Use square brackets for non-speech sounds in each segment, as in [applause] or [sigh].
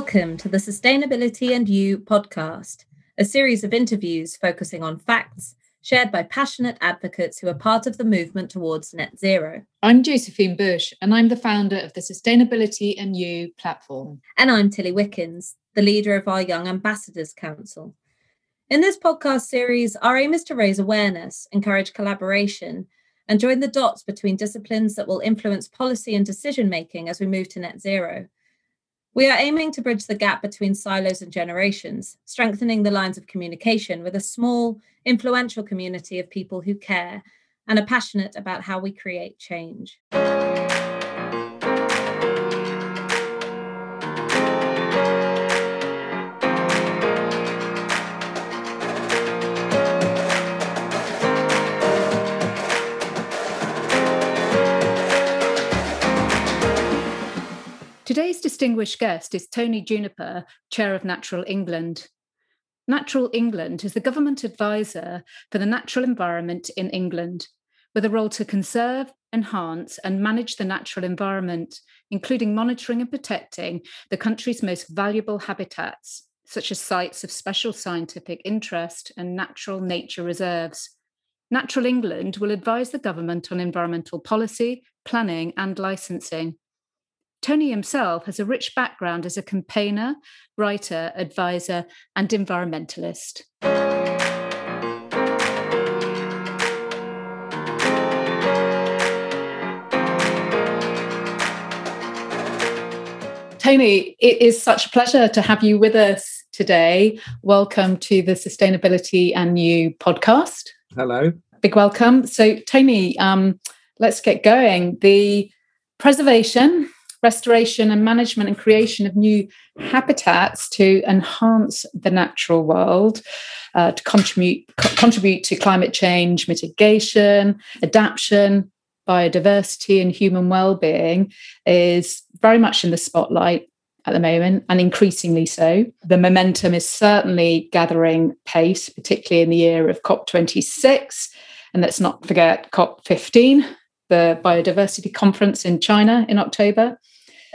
Welcome to the Sustainability and You podcast, a series of interviews focusing on facts shared by passionate advocates who are part of the movement towards net zero. I'm Josephine Bush, and I'm the founder of the Sustainability and You platform. And I'm Tilly Wickens, the leader of our Young Ambassadors Council. In this podcast series, our aim is to raise awareness, encourage collaboration, and join the dots between disciplines that will influence policy and decision making as we move to net zero. We are aiming to bridge the gap between silos and generations, strengthening the lines of communication with a small, influential community of people who care and are passionate about how we create change. Distinguished guest is Tony Juniper, Chair of Natural England. Natural England is the government advisor for the natural environment in England, with a role to conserve, enhance, and manage the natural environment, including monitoring and protecting the country's most valuable habitats, such as sites of special scientific interest and natural nature reserves. Natural England will advise the government on environmental policy, planning, and licensing. Tony himself has a rich background as a campaigner, writer, advisor, and environmentalist. Tony, it is such a pleasure to have you with us today. Welcome to the Sustainability and You podcast. Hello. Big welcome. So, Tony, um, let's get going. The preservation restoration and management and creation of new habitats to enhance the natural world, uh, to contribute co- contribute to climate change mitigation, adaptation, biodiversity, and human well-being is very much in the spotlight at the moment and increasingly so. The momentum is certainly gathering pace, particularly in the year of COP26. And let's not forget COP15, the biodiversity conference in China in October.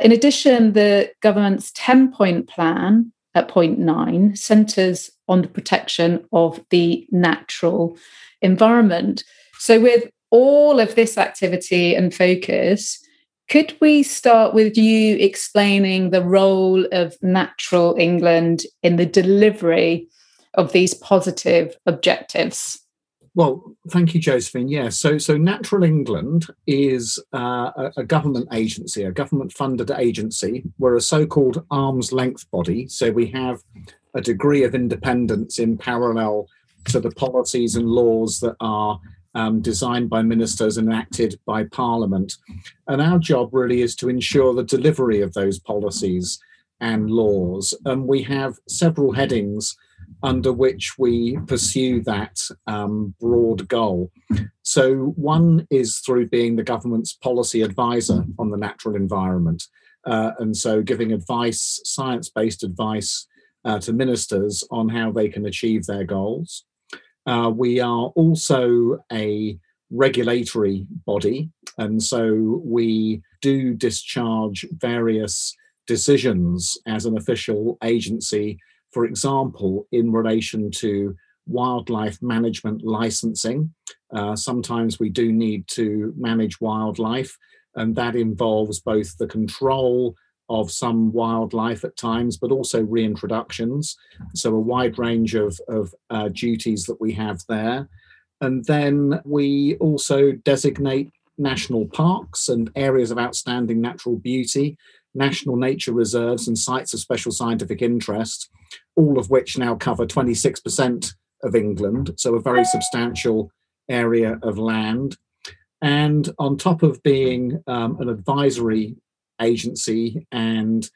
In addition, the government's 10 point plan at point nine centres on the protection of the natural environment. So, with all of this activity and focus, could we start with you explaining the role of Natural England in the delivery of these positive objectives? Well, thank you, Josephine. Yeah, so so Natural England is uh, a, a, government agency, a government-funded agency. We're a so-called arm's length body, so we have a degree of independence in parallel to the policies and laws that are um, designed by ministers and enacted by Parliament. And our job really is to ensure the delivery of those policies and laws. And we have several headings under which we pursue that um, broad goal. So, one is through being the government's policy advisor on the natural environment. Uh, and so, giving advice, science based advice uh, to ministers on how they can achieve their goals. Uh, we are also a regulatory body, and so we do discharge various decisions as an official agency for example, in relation to wildlife management licensing. Uh, sometimes we do need to manage wildlife, and that involves both the control of some wildlife at times, but also reintroductions. So, a wide range of, of uh, duties that we have there. And then we also designate national parks and areas of outstanding natural beauty, national nature reserves, and sites of special scientific interest all of which now cover 26% of England, so a very substantial area of land. And on top of being um, an advisory agency and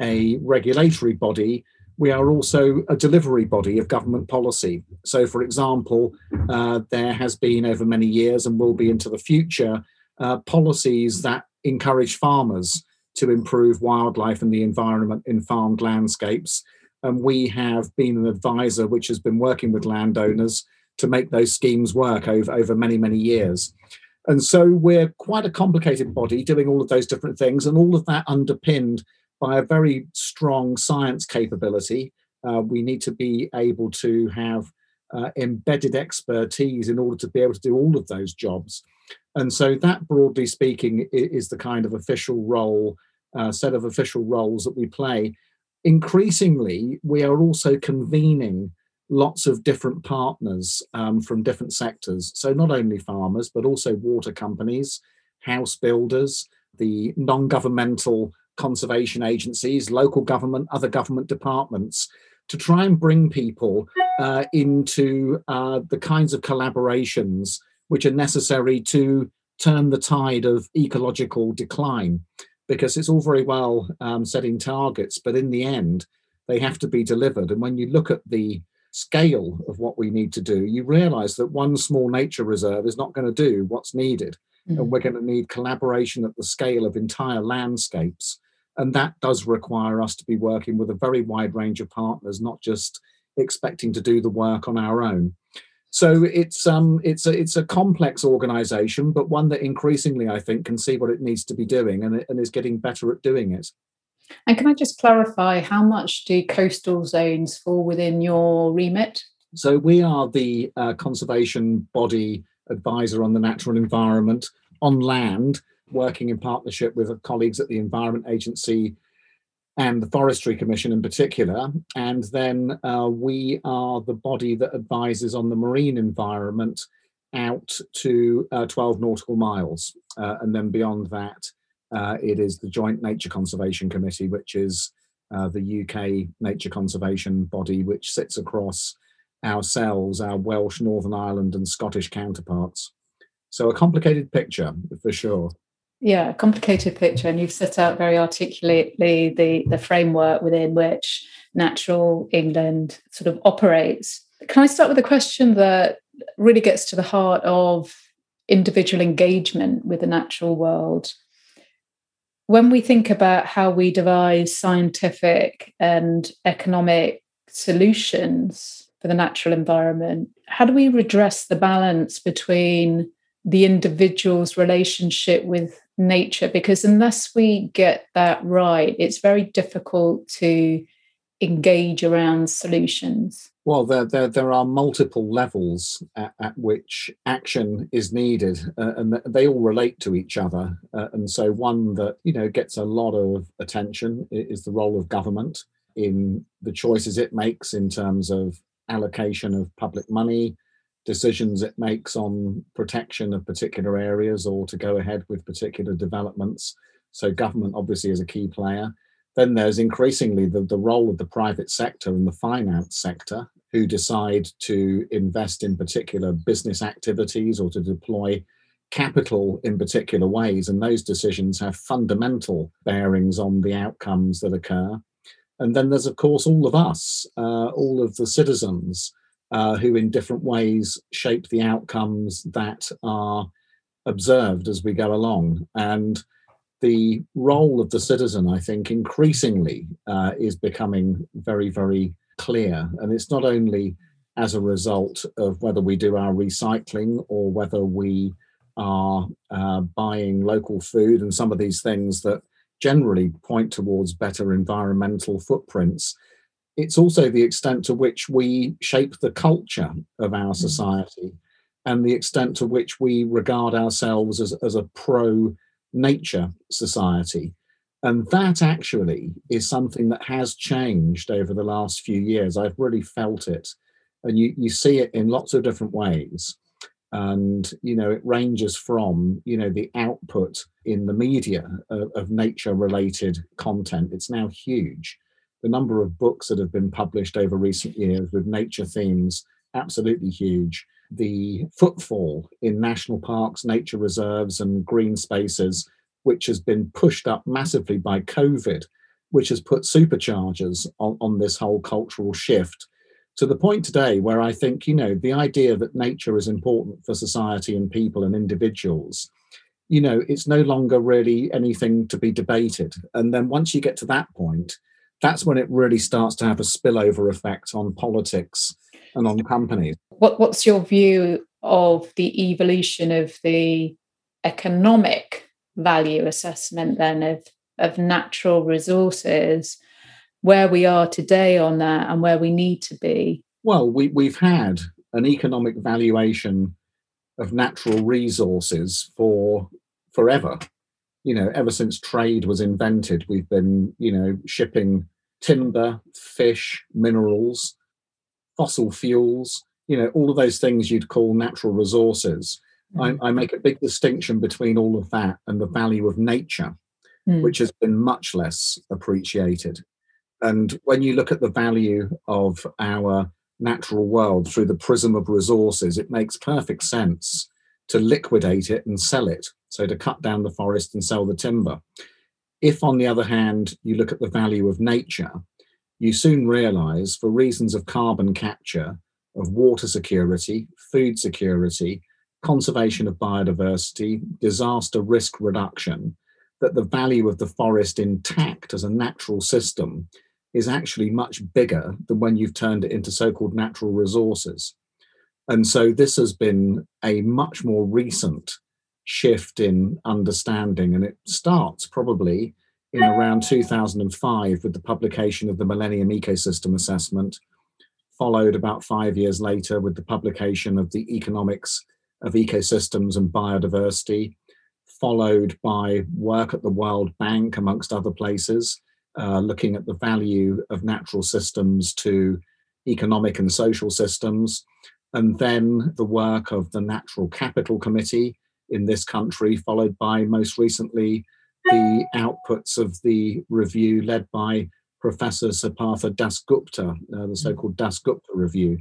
a regulatory body, we are also a delivery body of government policy. So, for example, uh, there has been over many years and will be into the future uh, policies that encourage farmers to improve wildlife and the environment in farmed landscapes and we have been an advisor which has been working with landowners to make those schemes work over, over many, many years. And so we're quite a complicated body doing all of those different things, and all of that underpinned by a very strong science capability. Uh, we need to be able to have uh, embedded expertise in order to be able to do all of those jobs. And so, that broadly speaking, is the kind of official role, uh, set of official roles that we play. Increasingly, we are also convening lots of different partners um, from different sectors. So, not only farmers, but also water companies, house builders, the non governmental conservation agencies, local government, other government departments to try and bring people uh, into uh, the kinds of collaborations which are necessary to turn the tide of ecological decline. Because it's all very well um, setting targets, but in the end, they have to be delivered. And when you look at the scale of what we need to do, you realize that one small nature reserve is not going to do what's needed. Mm-hmm. And we're going to need collaboration at the scale of entire landscapes and that does require us to be working with a very wide range of partners not just expecting to do the work on our own so it's um it's a it's a complex organization but one that increasingly i think can see what it needs to be doing and, and is getting better at doing it. And can i just clarify how much do coastal zones fall within your remit? So we are the uh, conservation body advisor on the natural environment on land working in partnership with colleagues at the Environment Agency and the Forestry Commission in particular. And then uh, we are the body that advises on the marine environment out to uh, 12 nautical miles. Uh, and then beyond that, uh, it is the Joint Nature Conservation Committee, which is uh, the UK nature conservation body, which sits across ourselves, our Welsh, Northern Ireland, and Scottish counterparts. So a complicated picture for sure. Yeah, complicated picture, and you've set out very articulately the the framework within which Natural England sort of operates. Can I start with a question that really gets to the heart of individual engagement with the natural world? When we think about how we devise scientific and economic solutions for the natural environment, how do we redress the balance between the individual's relationship with nature because unless we get that right it's very difficult to engage around solutions. Well there there, there are multiple levels at, at which action is needed uh, and they all relate to each other uh, and so one that you know gets a lot of attention is the role of government in the choices it makes in terms of allocation of public money decisions it makes on protection of particular areas or to go ahead with particular developments. So, government obviously is a key player. Then there's increasingly the, the role of the private sector and the finance sector who decide to invest in particular business activities or to deploy capital in particular ways. And those decisions have fundamental bearings on the outcomes that occur. And then there's, of course, all of us, uh, all of the citizens uh, who in different ways shape the outcomes that are observed as we go along. And the role of the citizen, I think, increasingly uh, is becoming very, very clear. And it's not only as a result of whether we do our recycling or whether we are uh, buying local food and some of these things that generally point towards better environmental footprints it's also the extent to which we shape the culture of our mm. society and the extent to which we regard ourselves as, as a pro nature society. And that actually is something that has changed over the last few years. I've really felt it. And you, you see it in lots of different ways. And, you know, it ranges from, you know, the output in the media of, of nature related content. It's now huge the number of books that have been published over recent years with nature themes absolutely huge. The footfall in national parks nature reserves and green spaces which has been pushed up massively by covid which has put superchargers on, on this whole cultural shift to the point today where i think you know the idea that nature is important for society and people and individuals you know it's no longer really anything to be debated. And then once you get to that point that's when it really starts to have a spillover effect on politics and on companies. What, what's your view of the evolution of the economic value assessment then of of natural resources, where we are today on that and where we need to be? Well, we, we've had an economic valuation of natural resources for forever. You know, ever since trade was invented, we've been, you know, shipping timber, fish, minerals, fossil fuels, you know, all of those things you'd call natural resources. Mm. I, I, make a big distinction between all of that and the value of nature, mm. which has been much less appreciated. And when you look at the value of our natural world through the prism of resources, it makes perfect sense to liquidate it and sell it. So to cut down the forest and sell the timber. If, on the other hand, you look at the value of nature, you soon realize, for reasons of carbon capture, of water security, food security, conservation of biodiversity, disaster risk reduction, that the value of the forest intact as a natural system is actually much bigger than when you've turned it into so called natural resources. And so this has been a much more recent shift in understanding, and it starts probably in around 2005 with the publication of the Millennium Ecosystem Assessment, followed about five years later with the publication of the Economics of Ecosystems and Biodiversity, followed by work at the World Bank, amongst other places, uh, looking at the value of natural systems to economic and social systems, and then the work of the Natural Capital Committee in this country, followed by most recently the outputs of the review led by Professor Sir Partha Dasgupta, uh, the so called Dasgupta Review.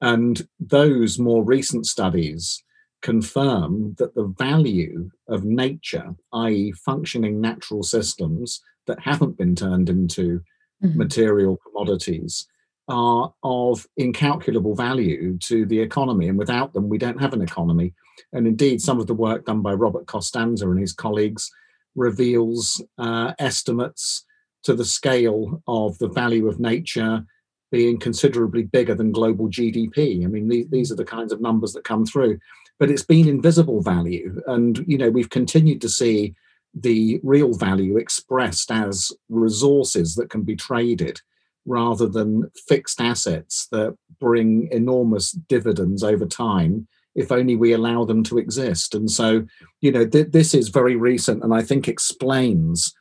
And those more recent studies confirm that the value of nature, i.e., functioning natural systems that haven't been turned into mm-hmm. material commodities, are of incalculable value to the economy. And without them, we don't have an economy. And indeed, some of the work done by Robert Costanza and his colleagues reveals uh, estimates to the scale of the value of nature being considerably bigger than global GDP. I mean, these, these are the kinds of numbers that come through, but it's been invisible value. And, you know, we've continued to see the real value expressed as resources that can be traded rather than fixed assets that bring enormous dividends over time if only we allow them to exist. And so, you know, th- this is very recent and I think explains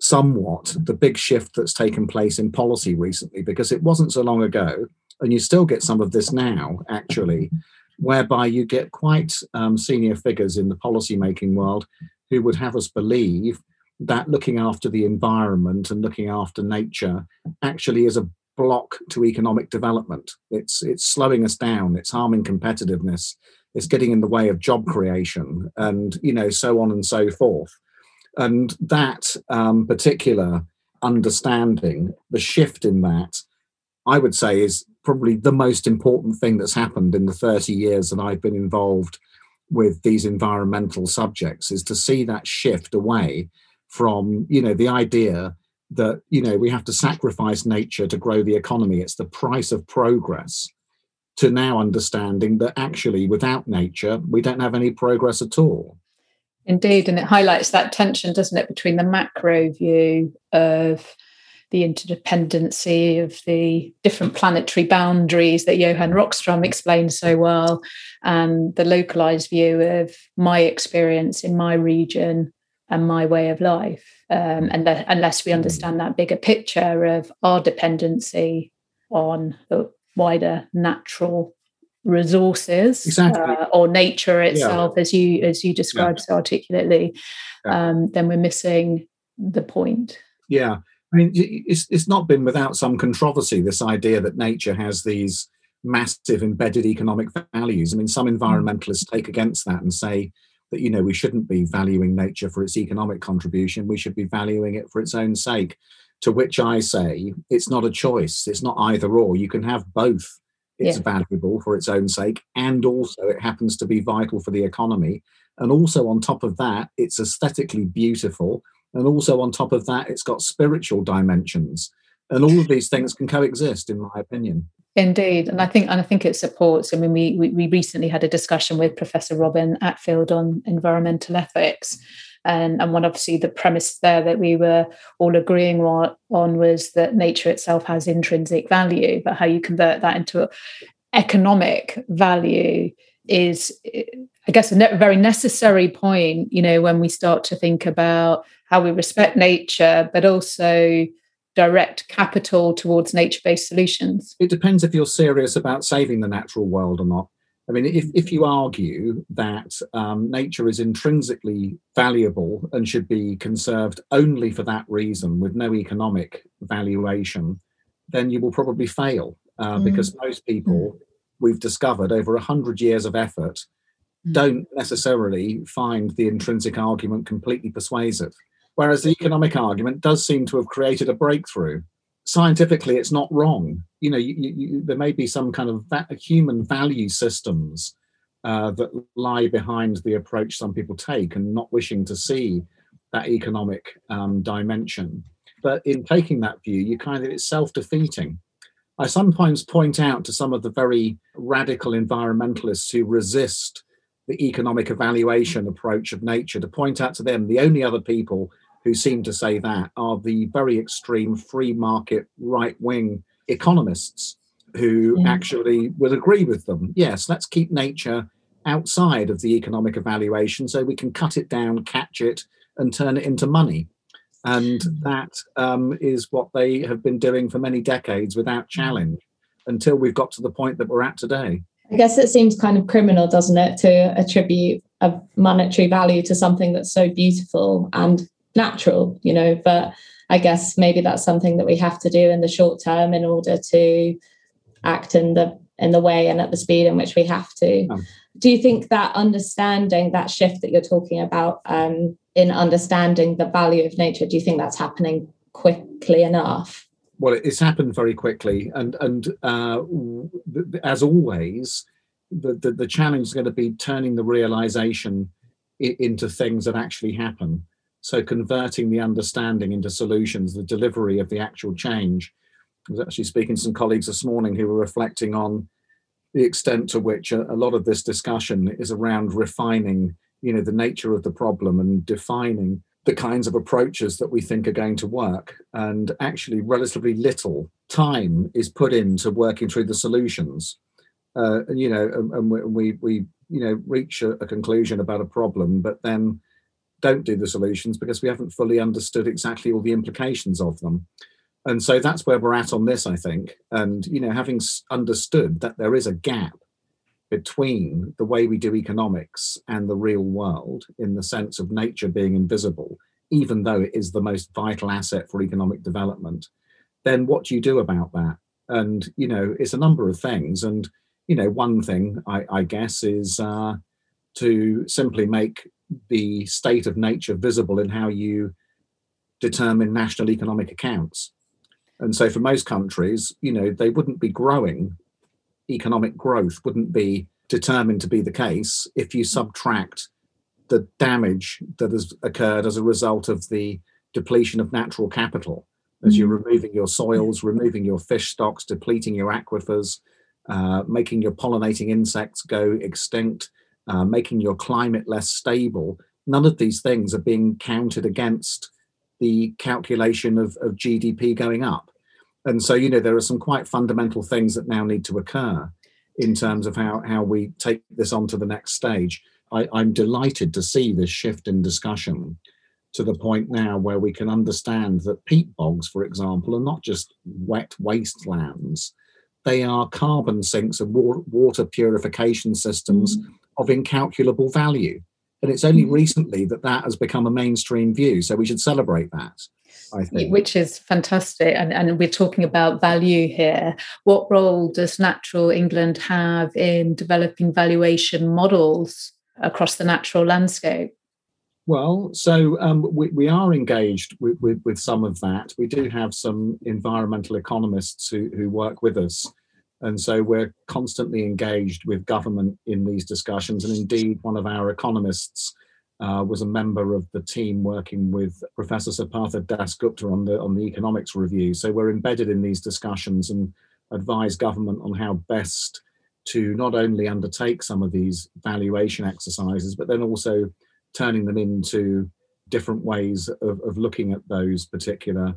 somewhat the big shift that's taken place in policy recently because it wasn't so long ago, and you still get some of this now, actually, whereby you get quite um, senior figures in the policy making world who would have us believe that looking after the environment and looking after nature actually is a block to economic development. It's it's slowing us down. It's harming competitiveness. It's getting in the way of job creation, and you know so on and so forth. And that um, particular understanding, the shift in that, I would say is probably the most important thing that's happened in the 30 years that I've been involved with these environmental subjects is to see that shift away from, you know, the idea that, you know, we have to sacrifice nature to grow the economy. It's the price of progress to now understanding that actually without nature, we don't have any progress at all. Indeed, and it highlights that tension, doesn't it, between the macro view of the interdependency of the different planetary boundaries that Johan Rockström explains so well, and the localized view of my experience in my region and my way of life. Um, and the, unless we understand that bigger picture of our dependency on the wider natural resources exactly. uh, or nature itself, yeah. as you as you described yeah. so articulately, yeah. um, then we're missing the point. Yeah, I mean, it's it's not been without some controversy. This idea that nature has these massive embedded economic values. I mean, some hmm. environmentalists take against that and say that you know we shouldn't be valuing nature for its economic contribution. We should be valuing it for its own sake. To which I say, it's not a choice. It's not either or. You can have both it's yeah. valuable for its own sake and also it happens to be vital for the economy and also on top of that it's aesthetically beautiful and also on top of that it's got spiritual dimensions and all of these things can coexist in my opinion Indeed, and I think and I think it supports. I mean, we, we recently had a discussion with Professor Robin Attfield on environmental ethics, And, and one obviously the premise there that we were all agreeing on was that nature itself has intrinsic value, but how you convert that into economic value is i guess a very necessary point you know when we start to think about how we respect nature but also direct capital towards nature-based solutions it depends if you're serious about saving the natural world or not i mean if, if you argue that um, nature is intrinsically valuable and should be conserved only for that reason with no economic valuation then you will probably fail uh, mm. because most people we've discovered over 100 years of effort mm. don't necessarily find the intrinsic argument completely persuasive. Whereas the economic argument does seem to have created a breakthrough. Scientifically, it's not wrong. You know, you, you, there may be some kind of va- human value systems uh, that lie behind the approach some people take and not wishing to see that economic um, dimension. But in taking that view, you kind of it's self-defeating. I sometimes point out to some of the very radical environmentalists who resist the economic evaluation approach of nature to point out to them the only other people who seem to say that are the very extreme free market right wing economists who yeah. actually would agree with them. Yes, let's keep nature outside of the economic evaluation so we can cut it down, catch it, and turn it into money. And mm. that um, is what they have been doing for many decades without mm. challenge until we've got to the point that we're at today. I guess it seems kind of criminal, doesn't it, to attribute a monetary value to something that's so beautiful and natural, you know? But I guess maybe that's something that we have to do in the short term in order to act in the in the way and at the speed in which we have to. Um, do you think that understanding that shift that you're talking about um, in understanding the value of nature do you think that's happening quickly enough well it's happened very quickly and and uh, as always the, the, the challenge is going to be turning the realization into things that actually happen. So converting the understanding into solutions the delivery of the actual change. I was actually speaking to some colleagues this morning who were reflecting on the extent to which a, a lot of this discussion is around refining you know the nature of the problem and defining the kinds of approaches that we think are going to work. And actually relatively little time is put into working through the solutions uh, you know and, and we, we you know reach a, a, conclusion about a problem but then don't do the solutions because we haven't fully understood exactly all the implications of them and so that's where we're at on this i think and you know having understood that there is a gap between the way we do economics and the real world in the sense of nature being invisible, even though it is the most vital asset for economic development, then what do you do about that? And, you know, it's a number of things. And, you know, one thing I, I guess is uh, to simply make the state of nature visible in how you determine national economic accounts. And so for most countries, you know, they wouldn't be growing economic growth wouldn't be determined to be the case if you subtract the damage that has occurred as a result of the depletion of natural capital as you're mm. removing your soils removing your fish stocks depleting your aquifers uh, making your pollinating insects go extinct uh, making your climate less stable. None of these things are being counted against the calculation of, of gdp going up. And so you know there are some quite fundamental things that now need to occur in terms of how how we take this on to the next stage. I, i'm delighted to see this shift in discussion to the point now where we can understand that peat bogs for example are not just wet wastelands they are carbon sinks and water purification systems mm. of incalculable value and it's only mm. recently that that has become a mainstream view so we should celebrate that I think. which is fantastic. And, and we're talking about value here. What role does Natural England have in developing valuation models across the natural landscape? Well, so um, we, we are engaged with, with, with, some of that. We do have some environmental economists who, who work with us. And so we're constantly engaged with government in these discussions. And indeed, one of our economists uh, was a member of the team working with Professor Sir Partha Dasgupta on the on the economics review. So we're embedded in these discussions and advise government on how best to not only undertake some of these valuation exercises, but then also turning them into different ways of, of looking at those particular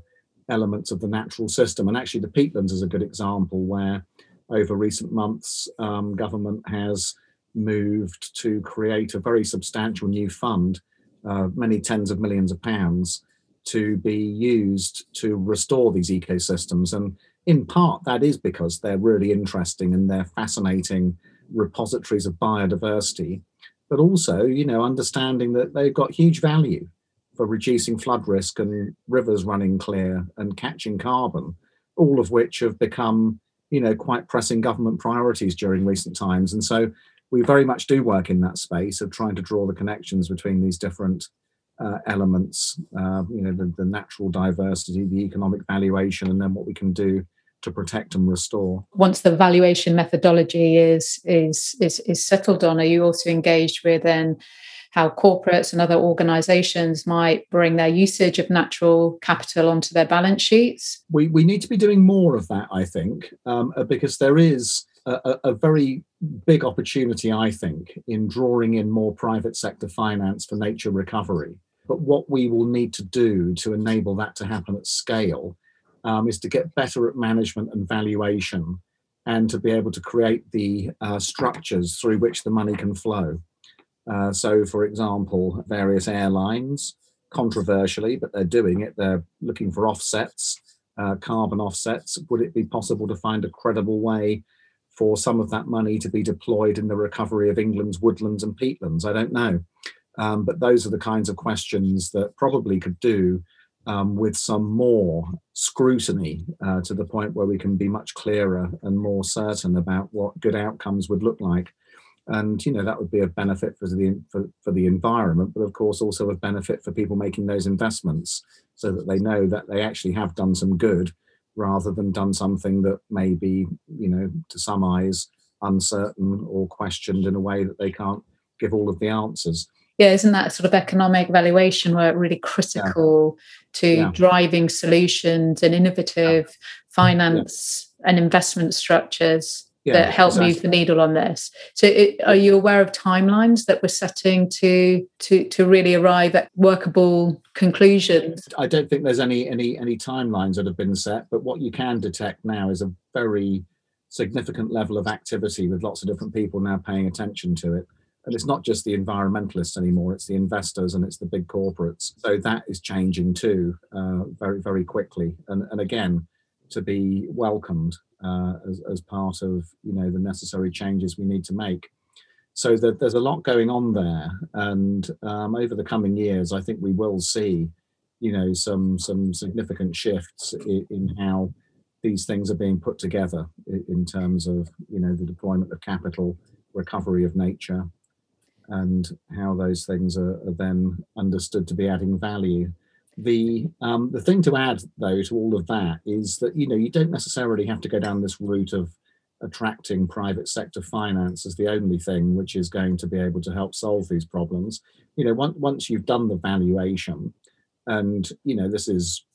elements of the natural system. And actually, the peatlands is a good example where, over recent months, um, government has moved to create a very substantial new fund, uh, many tens of millions of pounds, to be used to restore these ecosystems. And in part, that is because they're really interesting and they're fascinating repositories of biodiversity, but also, you know, understanding that they've got huge value for reducing flood risk and rivers running clear and catching carbon, all of which have become, you know, quite pressing government priorities during recent times. And so we very much do work in that space of trying to draw the connections between these different uh, elements, uh, you know, the, the natural diversity, the economic valuation, and then what we can do to protect and restore. Once the valuation methodology is is is, is settled on, are you also engaged with then how corporates and other organizations might bring their usage of natural capital onto their balance sheets? We, we need to be doing more of that, I think, um, uh, because there is a, a, very big opportunity, I think, in drawing in more private sector finance for nature recovery. But what we will need to do to enable that to happen at scale um, is to get better at management and valuation and to be able to create the uh, structures through which the money can flow. Uh, so, for example, various airlines, controversially, but they're doing it, they're looking for offsets, uh, carbon offsets. Would it be possible to find a credible way for some of that money to be deployed in the recovery of England's woodlands and peatlands? I don't know. Um, but those are the kinds of questions that probably could do um, with some more scrutiny uh, to the point where we can be much clearer and more certain about what good outcomes would look like. And you know that would be a benefit for the for, for the environment but of course also a benefit for people making those investments so that they know that they actually have done some good rather than done something that may be you know to some eyes uncertain or questioned in a way that they can't give all of the answers yeah isn't that sort of economic valuation work really critical yeah. to yeah. driving solutions and innovative yeah. finance and investment structures that help exactly. move the needle on this. So, it, are you aware of timelines that we're setting to to to really arrive at workable conclusions? I don't think there's any any any timelines that have been set, but what you can detect now is a very significant level of activity with lots of different people now paying attention to it. And it's not just the environmentalists anymore; it's the investors and it's the big corporates. So that is changing too, uh, very very quickly. And and again, to be welcomed uh, as, as part of you know the necessary changes we need to make. So that there's a lot going on there, and um, over the coming years, I think we will see you know some some significant shifts in, in how these things are being put together in terms of you know the deployment of capital, recovery of nature, and how those things are, are then understood to be adding value. The um, the thing to add though to all of that is that you know you don't necessarily have to go down this route of attracting private sector finance as the only thing which is going to be able to help solve these problems. You know once, once you've done the valuation and you know this is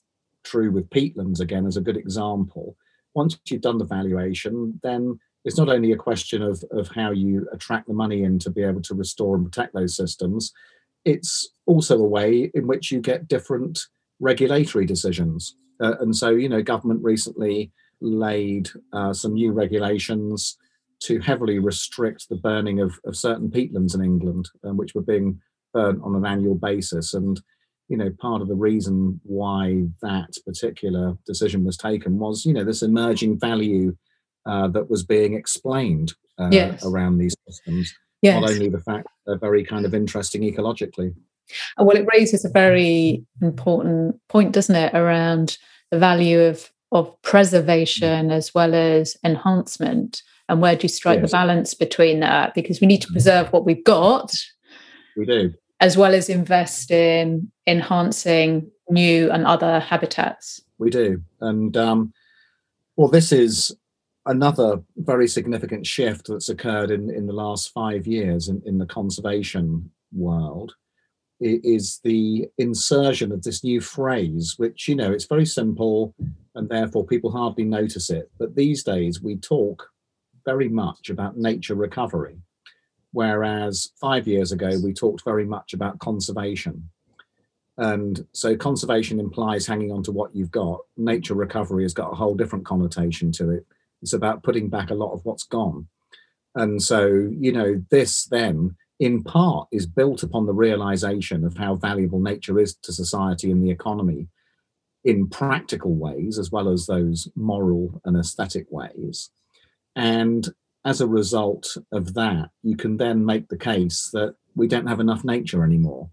true with peatlands again as a good example once you've done the valuation then it's not only a question of, of how you attract the money in to be able to restore and protect those systems it's also a way in which you get different regulatory decisions. Uh, and so, you know, government recently laid uh, some new regulations to heavily restrict the burning of, of certain peatlands in England, um, which were being burnt on an annual basis. And, you know, part of the reason why that particular decision was taken was, you know, this emerging value uh, that was being explained uh, yes. around these systems. Yes. Not only the fact they're very kind of interesting ecologically. Well, it raises a very important point, doesn't it, around the value of of preservation as well as enhancement, and where do you strike yes. the balance between that? Because we need to mm-hmm. preserve what we've got. We do, as well as invest in enhancing new and other habitats. We do, and um, well, this is another very significant shift that's occurred in, in the last five years in, in the conservation world is the insertion of this new phrase, which, you know, it's very simple and therefore people hardly notice it. But these days we talk very much about nature recovery, whereas five years ago we talked very much about conservation. And so conservation implies hanging on to what you've got. Nature recovery has got a whole different connotation to it. It's about putting back a lot of what's gone. And so, you know, this then in part is built upon the realization of how valuable nature is to society and the economy in practical ways as well as those moral and aesthetic ways. And as a result of that, you can then make the case that we don't have enough nature anymore,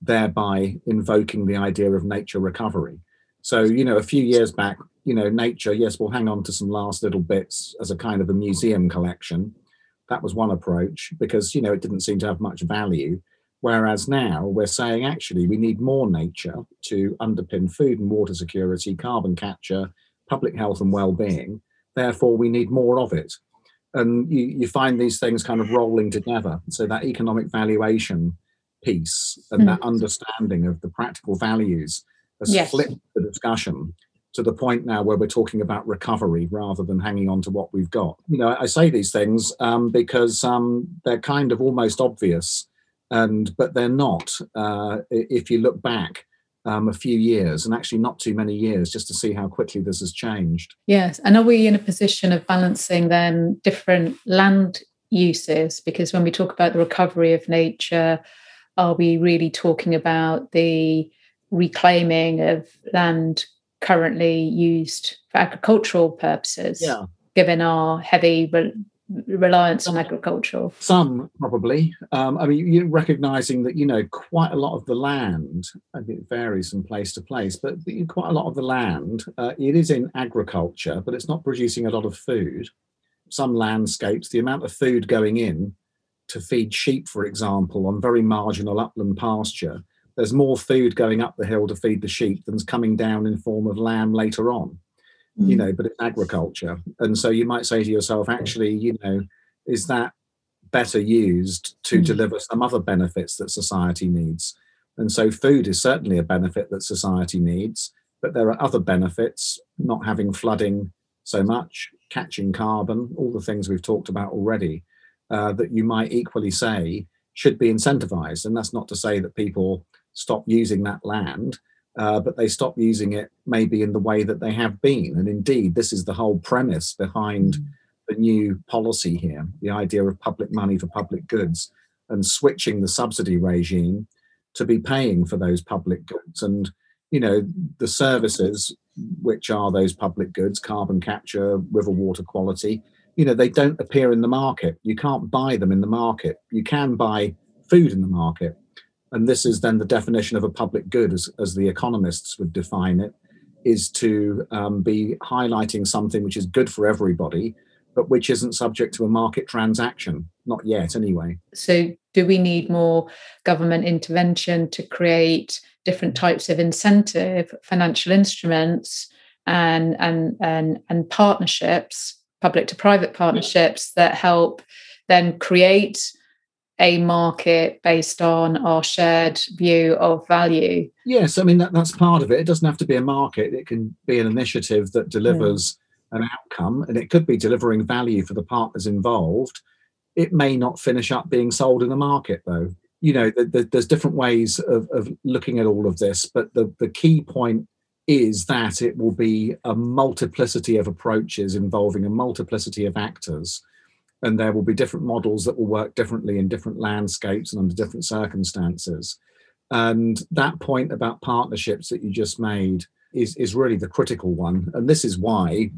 thereby invoking the idea of nature recovery. So, you know, a few years back, you know, nature, yes, we'll hang on to some last little bits as a kind of a museum collection. That was one approach because, you know, it didn't seem to have much value. Whereas now we're saying actually we need more nature to underpin food and water security, carbon capture, public health and well-being. Therefore, we need more of it. And you, you find these things kind of rolling together. So that economic valuation piece and mm. that understanding of the practical values has yes. flipped the discussion to the point now where we're talking about recovery rather than hanging on to what we've got. You know, I say these things um, because um, they're kind of almost obvious and but they're not. Uh, if you look back um, a few years, and actually not too many years, just to see how quickly this has changed. Yes, and are we in a position of balancing then different land uses? Because when we talk about the recovery of nature, are we really talking about the reclaiming of land currently used for agricultural purposes? Yeah. Given our heavy reliance on agriculture? Some probably. Um, I mean, you're recognizing that you know quite a lot of the land. I think it varies from place to place, but quite a lot of the land uh, it is in agriculture, but it's not producing a lot of food. Some landscapes, the amount of food going in to feed sheep, for example, on very marginal upland pasture, there's more food going up the hill to feed the sheep than's coming down in form of lamb later on mm. you know, but it's agriculture. And so you might say to yourself, actually, you know, is that better used to mm. deliver some other benefits that society needs? And so food is certainly a benefit that society needs, but there are other benefits, not having flooding so much, catching carbon, all the things we've talked about already, uh, that you might equally say should be incentivized. And that's not to say that people stop using that land, uh, but they stop using it maybe in the way that they have been. And indeed, this is the whole premise behind mm. the new policy here the idea of public money for public goods and switching the subsidy regime to be paying for those public goods. And, you know, the services, which are those public goods, carbon capture, river water quality, you know, they don't appear in the market. You can't buy them in the market. You can buy food in the market and this is then the definition of a public good as, as the economists would define it is to um, be highlighting something which is good for everybody but which isn't subject to a market transaction. Not yet anyway. So do we need more government intervention to create different types of incentive financial instruments and and and, and partnerships public to private partnerships that help then create a market based on our shared view of value. Yes, I mean that, that's part of it. It doesn't have to be a market. It can be an initiative that delivers mm. an outcome, and it could be delivering value for the partners involved. It may not finish up being sold in the market, though. You know, the, the, there's different ways of, of looking at all of this, but the, the key point is that it will be a multiplicity of approaches involving a multiplicity of actors and there will be different models that will work differently in different landscapes and under different circumstances. And that point about partnerships that you just made is, is really the critical one. And this is why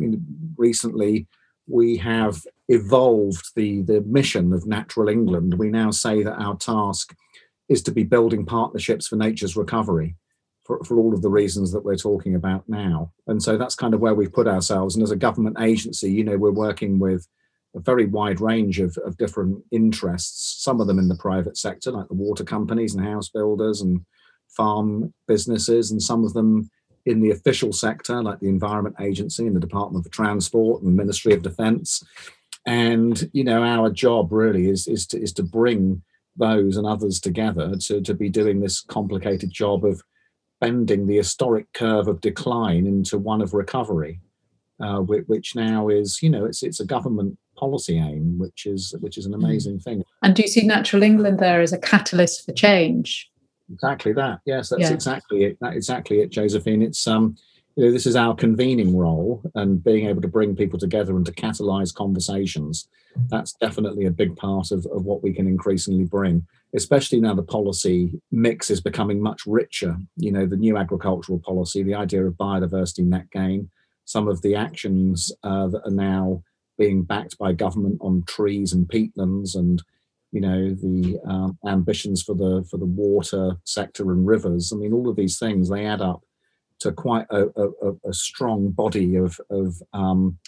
recently we have evolved the, the mission of Natural England. We now say that our task is to be building partnerships for nature's recovery. For, for all of the reasons that we're talking about now. And so that's kind of where we've put ourselves. And as a government agency, you know, we're working with a very wide range of, of different interests, some of them in the private sector, like the water companies and house builders and farm businesses, and some of them in the official sector, like the Environment Agency and the Department of Transport and the Ministry of Defence. And you know, our job really is is to is to bring those and others together to, to be doing this complicated job of bending the historic curve of decline into one of recovery, uh, which now is, you know, it's it's a government policy aim, which is which is an hmm. amazing thing. And do you see Natural England there as a catalyst for change? Exactly that. Yes, that's yeah. exactly it. That exactly it, Josephine. It's um, you know, this is our convening role and being able to bring people together and to catalyze conversations. That's definitely a big part of, of what we can increasingly bring, especially now the policy mix is becoming much richer. You know, the new agricultural policy, the idea of biodiversity net gain, some of the actions uh, that are now being backed by government on trees and peatlands and you know the um, ambitions for the for the water sector and rivers i mean all of these things they add up to quite a, a, a strong body of, of um,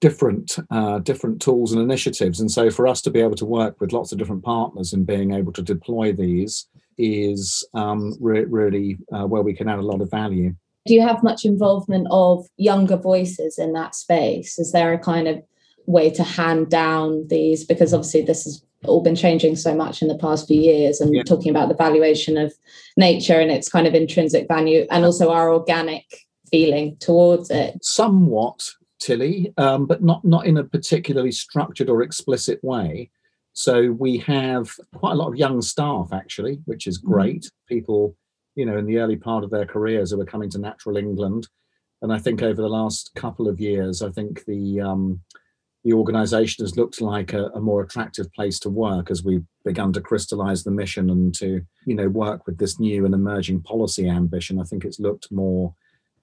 different uh, different tools and initiatives. And so, for us to be able to work with lots of different partners and being able to deploy these is um, re- really uh, where we can add a lot of value. Do you have much involvement of younger voices in that space? Is there a kind of way to hand down these? Because obviously, this has all been changing so much in the past few years and yeah. talking about the valuation of nature and its kind of intrinsic value and also our organic feeling towards it somewhat tilly um, but not not in a particularly structured or explicit way so we have quite a lot of young staff actually which is mm-hmm. great people you know in the early part of their careers who were coming to natural england. And i think over the last couple of years i think the um, the organization has looked like a, a, more attractive place to work as we've begun to crystallize the mission and to you know work with this new and emerging policy ambition. I think it's looked more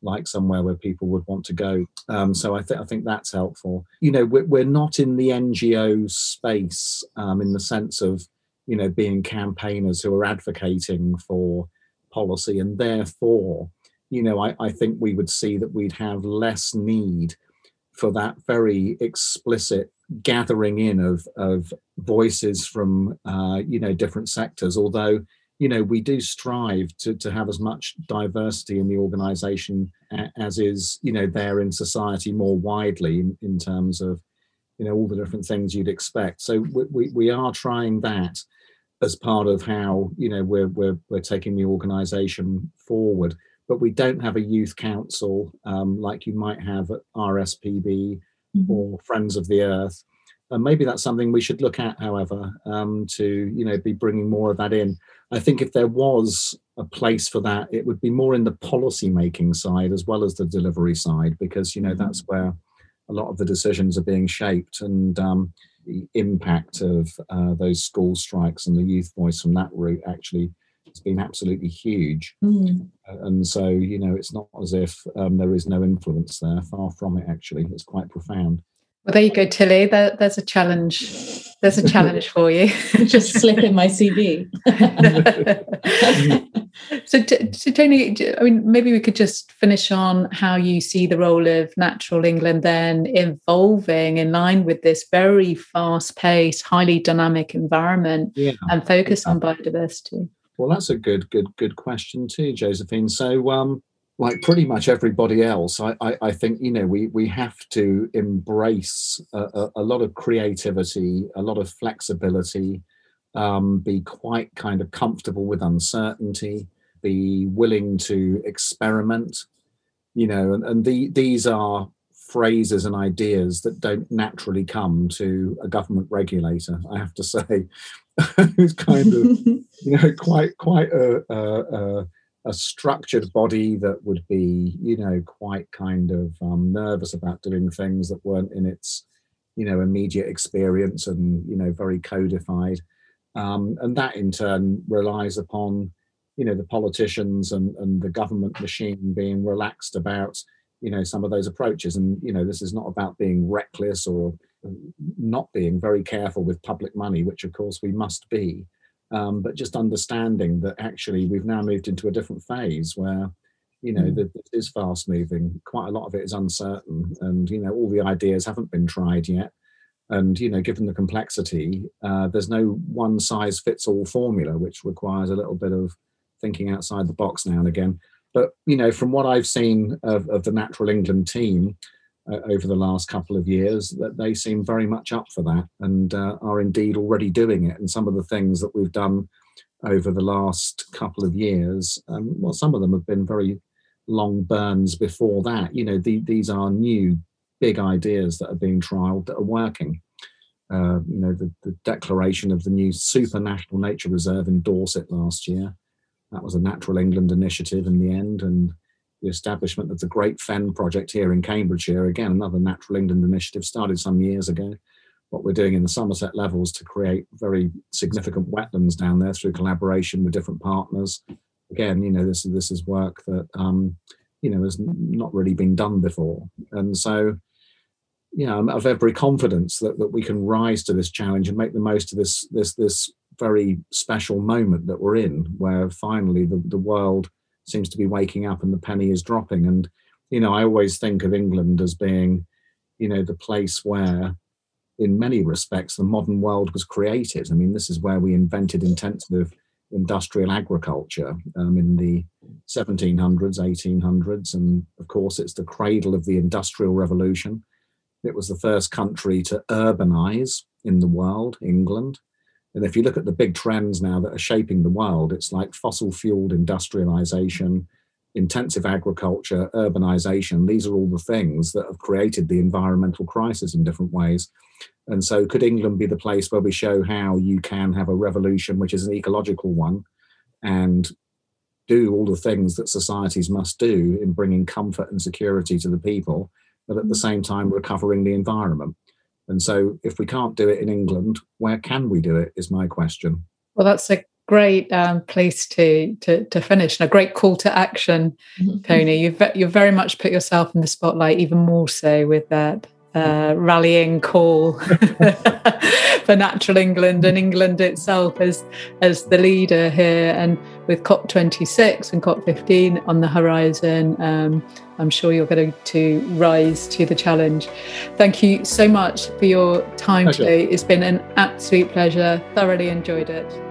like somewhere where people would want to go. Um, so I, th- I think that's helpful. You know we're, we're not in the ngo space um, in the sense of you know being campaigners who are advocating for policy and therefore you know I, I think we would see that we'd have less need for that very explicit gathering in of of voices from uh, you know different sectors. Although you know we do strive to to have as much diversity in the organization as is you know there in society more widely in, in terms of you know all the different things you'd expect. So we, we, we are trying that as part of how you know we're we're, we're taking the organization forward but we don't have a youth council um, like you might have at RSPB mm-hmm. or Friends of the Earth. And maybe that's something we should look at, however, um, to you know be bringing more of that in. I think if there was a place for that, it would be more in the policy making side as well as the delivery side, because you know mm-hmm. that's where a lot of the decisions are being shaped and um, the impact of uh, those school strikes and the youth voice from that route actually it's been absolutely huge. Mm. And so, you know, it's not as if um, there is no influence there. Far from it, actually. It's quite profound. Well, there you go, Tilly. There, there's a challenge. There's a challenge for you. [laughs] Just slip in my CV. [laughs] so, so, Tony, I mean, maybe we could just finish on how you see the role of Natural England then evolving in line with this very fast-paced, highly dynamic environment yeah. and focus on biodiversity. Well, that's a good, good, good question too, Josephine. So, um, like pretty much everybody else, I, I, I, think you know we we have to embrace a, a, a lot of creativity, a lot of flexibility, um, be quite kind of comfortable with uncertainty, be willing to experiment, you know, and, and the, these are phrases and ideas that don't naturally come to a government regulator. I have to say, [laughs] who's kind of [laughs] you know quite quite a, a, a, structured body that would be you know quite kind of um, nervous about doing things that weren't in its you know immediate experience and you know very codified. Um, and that in turn relies upon you know the politicians and, and the government machine being relaxed about you know some of those approaches. And you know this is not about being reckless or not being very careful with public money, which of course we must be, um, but just understanding that actually we've now moved into a different phase where you know mm. that is fast moving. Quite a lot of it is uncertain, and you know all the ideas haven't been tried yet. And you know, given the complexity, uh, there's no one size fits all formula, which requires a little bit of thinking outside the box now and again. But you know, from what I've seen of, of the Natural England team, over the last couple of years that they seem very much up for that and uh, are indeed already doing it. And some of the things that we've done over the last couple of years, um, well, some of them have been very long burns before that. You know, the, these are new big ideas that are being trialed that are working. Uh, you know, the, the declaration of the new super national nature reserve in Dorset last year That was a Natural England initiative in the end, and the establishment of the Great Fen project here in Cambridgeshire, again, another Natural England initiative started some years ago. What we're doing in the Somerset levels to create very significant wetlands down there through collaboration with different partners. Again, you know, this is this is work that um, you know has not really been done before, and so you know, I've every confidence that, that we can rise to this challenge and make the most of this this this very special moment that we're in, where finally the, the world seems to be waking up and the penny is dropping. And you know, I always think of England as being, you know, the place where, in many respects, the modern world was created. I mean, this is where we invented intensive industrial agriculture um, in the 1700s, 1800s, and of course, it's the cradle of the industrial revolution it was the first country to urbanize in the world, England. And if you look at the big trends now that are shaping the world, it's like fossil fueled industrialization, intensive agriculture, urbanization. These are all the things that have created the environmental crisis in different ways. And so, could England be the place where we show how you can have a revolution, which is an ecological one, and do all the things that societies must do in bringing comfort and security to the people but at the mm-hmm. same time recovering the environment. And so, if we can't do it in England, where can we do it? Is my question. Well, that's a great um, place to, to to finish and a great call to action, mm-hmm. Tony. You've you've very much put yourself in the spotlight, even more so with that uh, rallying call [laughs] for natural England and England itself as as the leader here. And with COP26 and COP15 on the horizon, um, I'm sure you're going to rise to the challenge. Thank you so much for your time pleasure. today. It's been an absolute pleasure. Thoroughly enjoyed it.